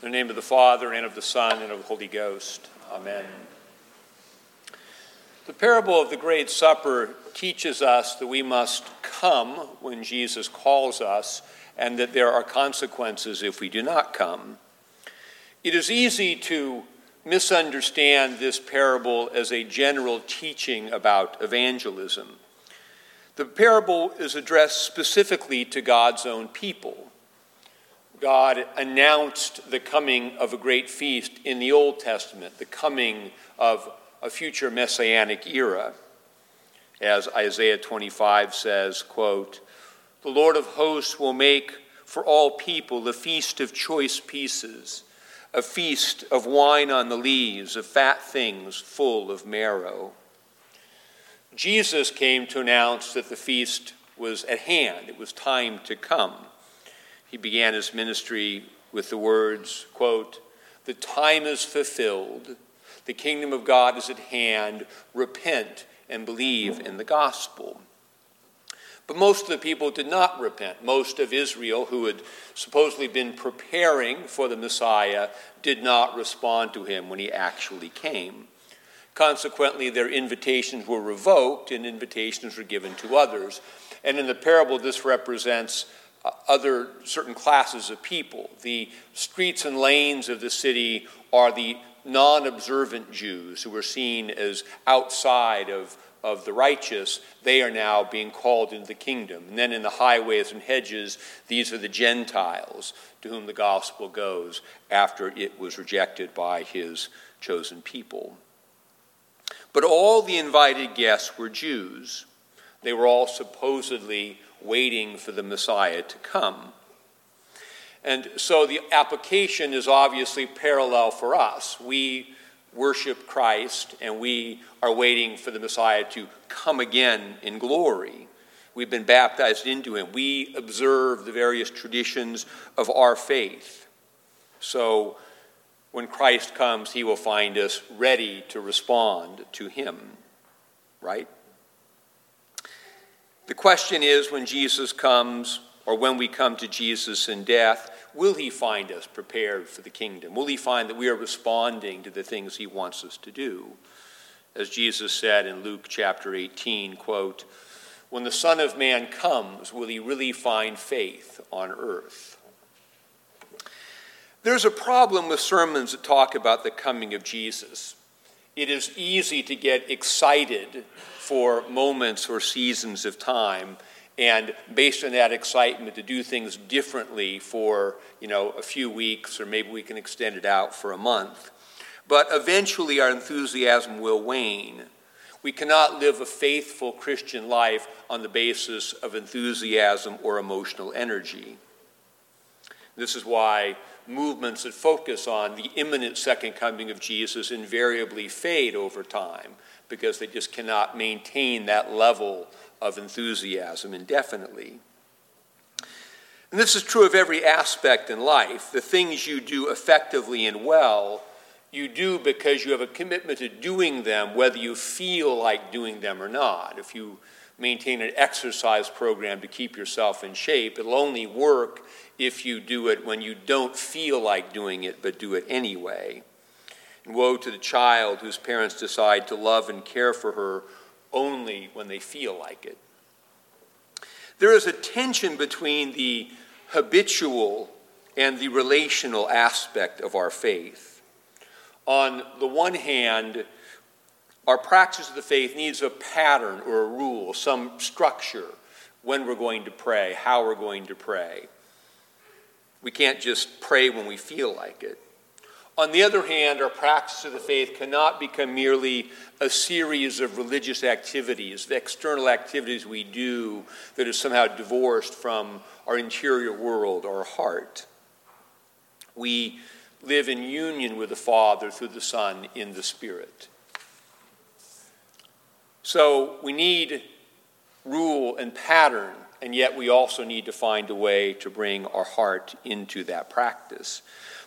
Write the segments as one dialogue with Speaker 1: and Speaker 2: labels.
Speaker 1: In the name of the Father, and of the Son, and of the Holy Ghost. Amen. The parable of the Great Supper teaches us that we must come when Jesus calls us, and that there are consequences if we do not come. It is easy to misunderstand this parable as a general teaching about evangelism. The parable is addressed specifically to God's own people. God announced the coming of a great feast in the Old Testament, the coming of a future messianic era. As Isaiah 25 says, quote, "The Lord of hosts will make for all people the feast of choice pieces, a feast of wine on the lees, of fat things full of marrow." Jesus came to announce that the feast was at hand, it was time to come. He began his ministry with the words, quote, "The time is fulfilled. The kingdom of God is at hand. Repent and believe in the gospel." But most of the people did not repent. Most of Israel, who had supposedly been preparing for the Messiah, did not respond to him when he actually came. Consequently, their invitations were revoked and invitations were given to others. And in the parable, this represents other certain classes of people. The streets and lanes of the city are the non observant Jews who were seen as outside of, of the righteous. They are now being called into the kingdom. And then in the highways and hedges, these are the Gentiles to whom the gospel goes after it was rejected by his chosen people. But all the invited guests were Jews. They were all supposedly waiting for the Messiah to come. And so the application is obviously parallel for us. We worship Christ and we are waiting for the Messiah to come again in glory. We've been baptized into him. We observe the various traditions of our faith. So when Christ comes, he will find us ready to respond to him, right? The question is when Jesus comes, or when we come to Jesus in death, will he find us prepared for the kingdom? Will he find that we are responding to the things he wants us to do? As Jesus said in Luke chapter 18, quote, when the Son of Man comes, will he really find faith on earth? There's a problem with sermons that talk about the coming of Jesus. It is easy to get excited for moments or seasons of time and based on that excitement to do things differently for you know a few weeks or maybe we can extend it out for a month. But eventually our enthusiasm will wane. We cannot live a faithful christian life on the basis of enthusiasm or emotional energy. This is why movements that focus on the imminent second coming of jesus invariably fade over time because they just cannot maintain that level of enthusiasm indefinitely. And this is true of every aspect in life. The things you do effectively and well, you do because you have a commitment to doing them, whether you feel like doing them or not. If you maintain an exercise program to keep yourself in shape, it'll only work if you do it when you don't feel like doing it, but do it anyway. And Woe to the child whose parents decide to love and care for her only when they feel like it. There is a tension between the habitual and the relational aspect of our faith. On the one hand, our practice of the faith needs a pattern or a rule, some structure, when we're going to pray, how we're going to pray. We can't just pray when we feel like it. On the other hand, our practice of the faith cannot become merely a series of religious activities, the external activities we do that are somehow divorced from our interior world, our heart. We live in union with the Father through the Son in the Spirit. So we need rule and pattern, and yet we also need to find a way to bring our heart into that practice.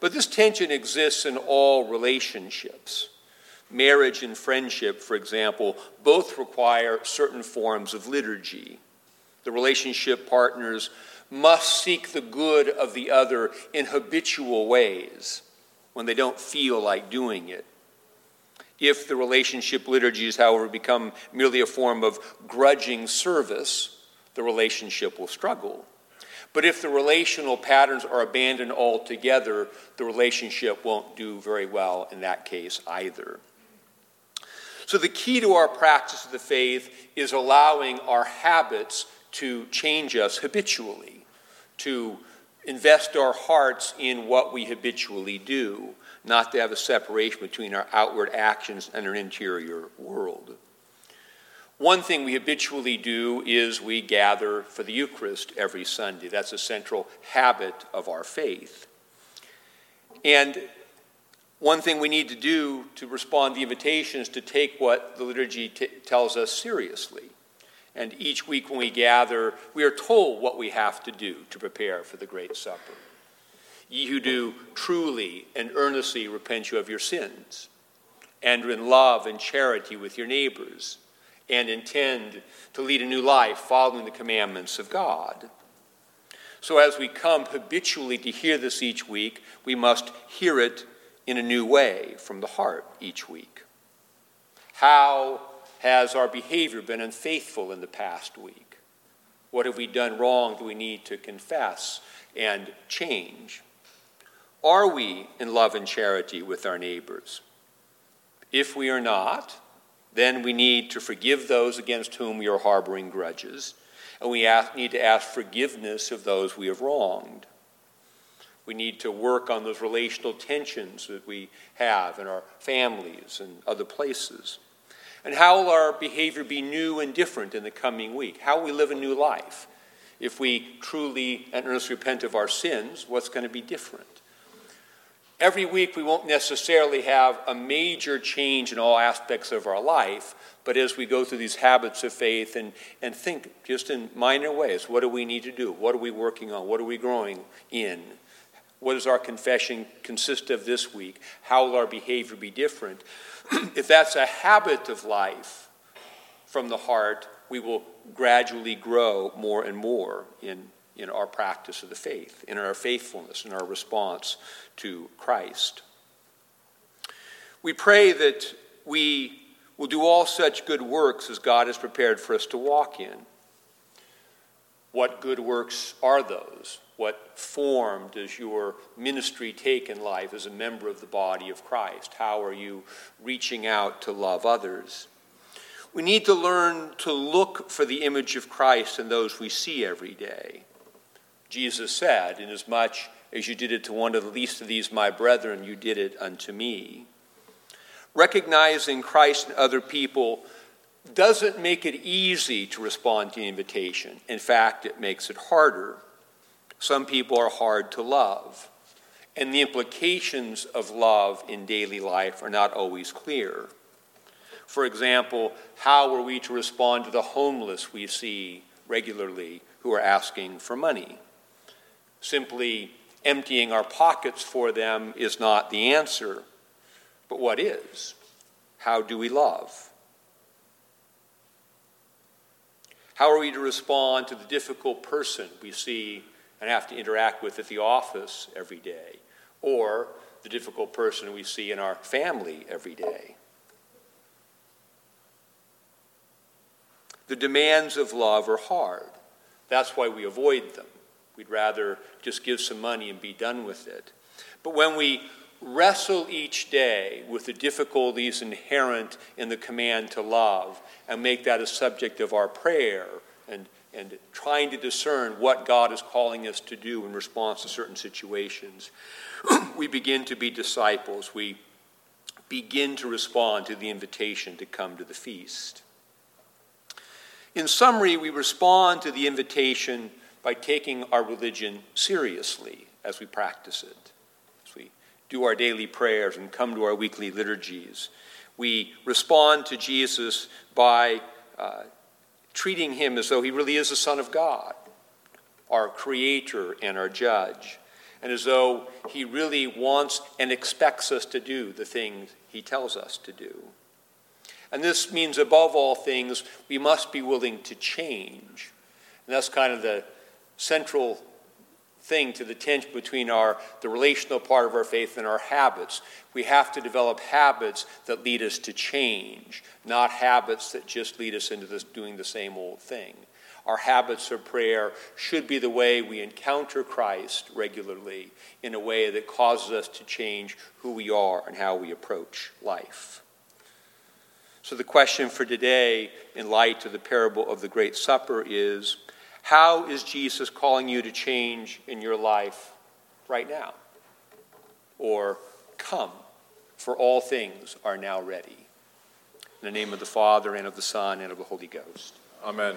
Speaker 1: But this tension exists in all relationships. Marriage and friendship, for example, both require certain forms of liturgy. The relationship partners must seek the good of the other in habitual ways when they don't feel like doing it. If the relationship liturgies, however, become merely a form of grudging service, the relationship will struggle. But if the relational patterns are abandoned altogether, the relationship won't do very well in that case either. So, the key to our practice of the faith is allowing our habits to change us habitually, to invest our hearts in what we habitually do, not to have a separation between our outward actions and our interior world. One thing we habitually do is we gather for the Eucharist every Sunday. That's a central habit of our faith. And one thing we need to do to respond to the invitation is to take what the liturgy t- tells us seriously. And each week when we gather, we are told what we have to do to prepare for the Great Supper. Ye who do truly and earnestly repent you of your sins, and are in love and charity with your neighbors, and intend to lead a new life following the commandments of God. So, as we come habitually to hear this each week, we must hear it in a new way from the heart each week. How has our behavior been unfaithful in the past week? What have we done wrong that we need to confess and change? Are we in love and charity with our neighbors? If we are not, then we need to forgive those against whom we are harboring grudges, and we ask, need to ask forgiveness of those we have wronged. We need to work on those relational tensions that we have in our families and other places. And how will our behavior be new and different in the coming week? How will we live a new life? If we truly and earnestly repent of our sins, what's going to be different? Every week, we won't necessarily have a major change in all aspects of our life, but as we go through these habits of faith and, and think just in minor ways what do we need to do? What are we working on? What are we growing in? What does our confession consist of this week? How will our behavior be different? if that's a habit of life from the heart, we will gradually grow more and more in, in our practice of the faith, in our faithfulness, in our response to Christ. We pray that we will do all such good works as God has prepared for us to walk in. What good works are those? What form does your ministry take in life as a member of the body of Christ? How are you reaching out to love others? We need to learn to look for the image of Christ in those we see every day. Jesus said, Inasmuch as you did it to one of the least of these, my brethren, you did it unto me. Recognizing Christ and other people doesn't make it easy to respond to the invitation. In fact, it makes it harder. Some people are hard to love, and the implications of love in daily life are not always clear. For example, how are we to respond to the homeless we see regularly who are asking for money? Simply emptying our pockets for them is not the answer, but what is? How do we love? How are we to respond to the difficult person we see and have to interact with at the office every day, or the difficult person we see in our family every day. The demands of love are hard. That's why we avoid them. We'd rather just give some money and be done with it. But when we wrestle each day with the difficulties inherent in the command to love and make that a subject of our prayer and and trying to discern what God is calling us to do in response to certain situations, we begin to be disciples. We begin to respond to the invitation to come to the feast. In summary, we respond to the invitation by taking our religion seriously as we practice it, as we do our daily prayers and come to our weekly liturgies. We respond to Jesus by uh, treating him as though he really is the Son of God, our creator and our judge, and as though he really wants and expects us to do the things he tells us to do. And this means, above all things, we must be willing to change. And that's kind of the, central thing to the tension between our, the relational part of our faith and our habits. We have to develop habits that lead us to change, not habits that just lead us into this, doing the same old thing. Our habits of prayer should be the way we encounter Christ regularly in a way that causes us to change who we are and how we approach life. So, the question for today, in light of the parable of the Great Supper, is how is Jesus calling you to change in your life right now? Or come, for all things are now ready. In the name of the Father, and of the Son, and of the Holy Ghost.
Speaker 2: Amen.